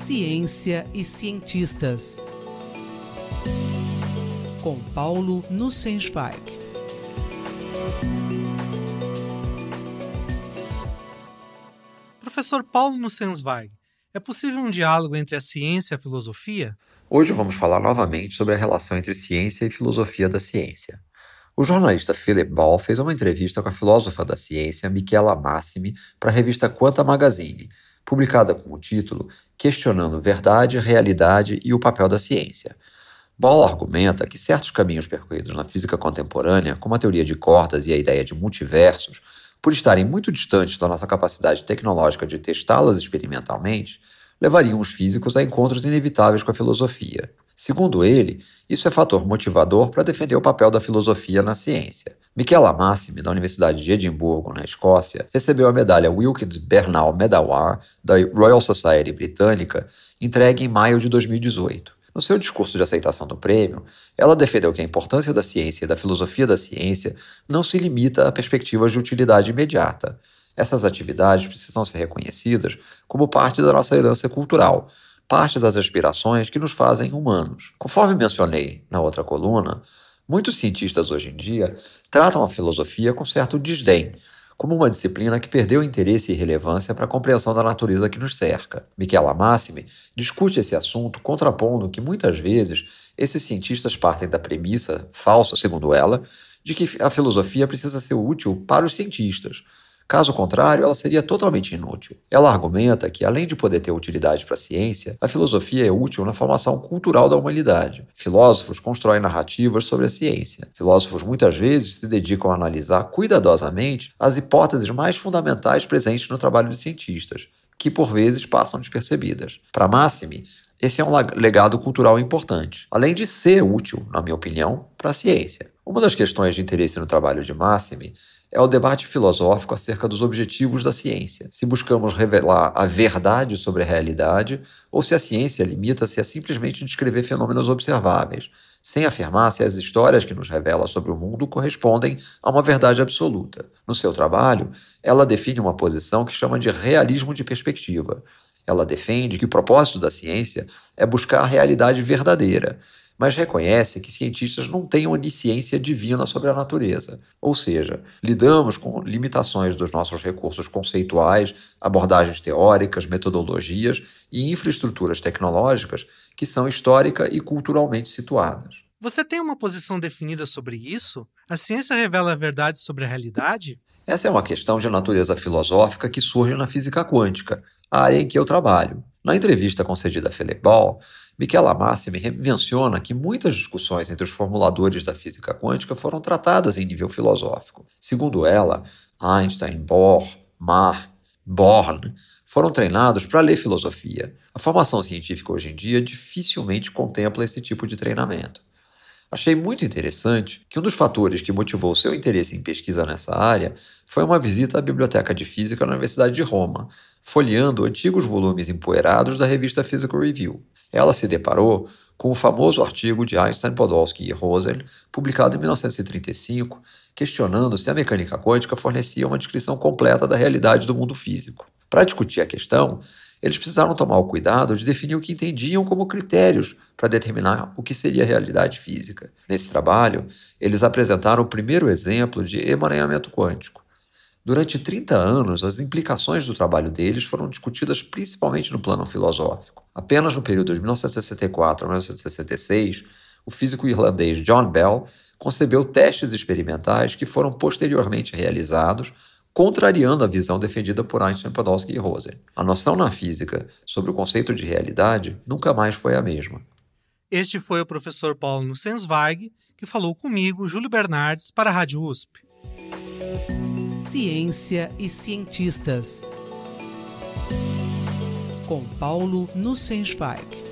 Ciência e cientistas. Com Paulo Nussensweig. Professor Paulo Nussensweig, é possível um diálogo entre a ciência e a filosofia? Hoje vamos falar novamente sobre a relação entre ciência e filosofia da ciência. O jornalista Philip Ball fez uma entrevista com a filósofa da ciência Michela Massimi para a revista Quanta Magazine, publicada com o título Questionando Verdade, Realidade e o Papel da Ciência. Ball argumenta que certos caminhos percorridos na física contemporânea, como a teoria de cordas e a ideia de multiversos, por estarem muito distantes da nossa capacidade tecnológica de testá-las experimentalmente, levariam os físicos a encontros inevitáveis com a filosofia. Segundo ele, isso é fator motivador para defender o papel da filosofia na ciência. Michela Massimi, da Universidade de Edimburgo, na Escócia, recebeu a medalha Wilkins Bernal Medal da Royal Society Britânica, entregue em maio de 2018. No seu discurso de aceitação do prêmio, ela defendeu que a importância da ciência e da filosofia da ciência não se limita a perspectivas de utilidade imediata. Essas atividades precisam ser reconhecidas como parte da nossa herança cultural, parte das aspirações que nos fazem humanos. Conforme mencionei na outra coluna, muitos cientistas hoje em dia tratam a filosofia com certo desdém, como uma disciplina que perdeu interesse e relevância para a compreensão da natureza que nos cerca. Michela Massimi discute esse assunto contrapondo que muitas vezes esses cientistas partem da premissa, falsa segundo ela, de que a filosofia precisa ser útil para os cientistas, Caso contrário, ela seria totalmente inútil. Ela argumenta que, além de poder ter utilidade para a ciência, a filosofia é útil na formação cultural da humanidade. Filósofos constroem narrativas sobre a ciência. Filósofos muitas vezes se dedicam a analisar cuidadosamente as hipóteses mais fundamentais presentes no trabalho de cientistas, que por vezes passam despercebidas. Para Massimi, esse é um legado cultural importante, além de ser útil, na minha opinião, para a ciência. Uma das questões de interesse no trabalho de Massimi é o debate filosófico acerca dos objetivos da ciência. Se buscamos revelar a verdade sobre a realidade ou se a ciência limita-se a simplesmente descrever fenômenos observáveis, sem afirmar se as histórias que nos revela sobre o mundo correspondem a uma verdade absoluta. No seu trabalho, ela define uma posição que chama de realismo de perspectiva. Ela defende que o propósito da ciência é buscar a realidade verdadeira, mas reconhece que cientistas não têm onisciência divina sobre a natureza. Ou seja, lidamos com limitações dos nossos recursos conceituais, abordagens teóricas, metodologias e infraestruturas tecnológicas que são histórica e culturalmente situadas. Você tem uma posição definida sobre isso? A ciência revela a verdade sobre a realidade? Essa é uma questão de natureza filosófica que surge na física quântica, a área em que eu trabalho. Na entrevista concedida a Ball, Michela Massimi menciona que muitas discussões entre os formuladores da física quântica foram tratadas em nível filosófico. Segundo ela, Einstein, Bohr, Marr, Born foram treinados para ler filosofia. A formação científica hoje em dia dificilmente contempla esse tipo de treinamento. Achei muito interessante que um dos fatores que motivou seu interesse em pesquisa nessa área foi uma visita à Biblioteca de Física na Universidade de Roma, folheando antigos volumes empoeirados da revista Physical Review. Ela se deparou com o famoso artigo de Einstein, Podolsky e Rosen, publicado em 1935, questionando se a mecânica quântica fornecia uma descrição completa da realidade do mundo físico. Para discutir a questão, eles precisaram tomar o cuidado de definir o que entendiam como critérios para determinar o que seria realidade física. Nesse trabalho, eles apresentaram o primeiro exemplo de emaranhamento quântico. Durante 30 anos, as implicações do trabalho deles foram discutidas principalmente no plano filosófico. Apenas no período de 1964 a 1966, o físico irlandês John Bell concebeu testes experimentais que foram posteriormente realizados contrariando a visão defendida por Einstein, Podolsky e Rosen. A noção na física sobre o conceito de realidade nunca mais foi a mesma. Este foi o professor Paulo Nussensweig, que falou comigo, Júlio Bernardes, para a Rádio USP. Ciência e cientistas. Com Paulo Nussensweig.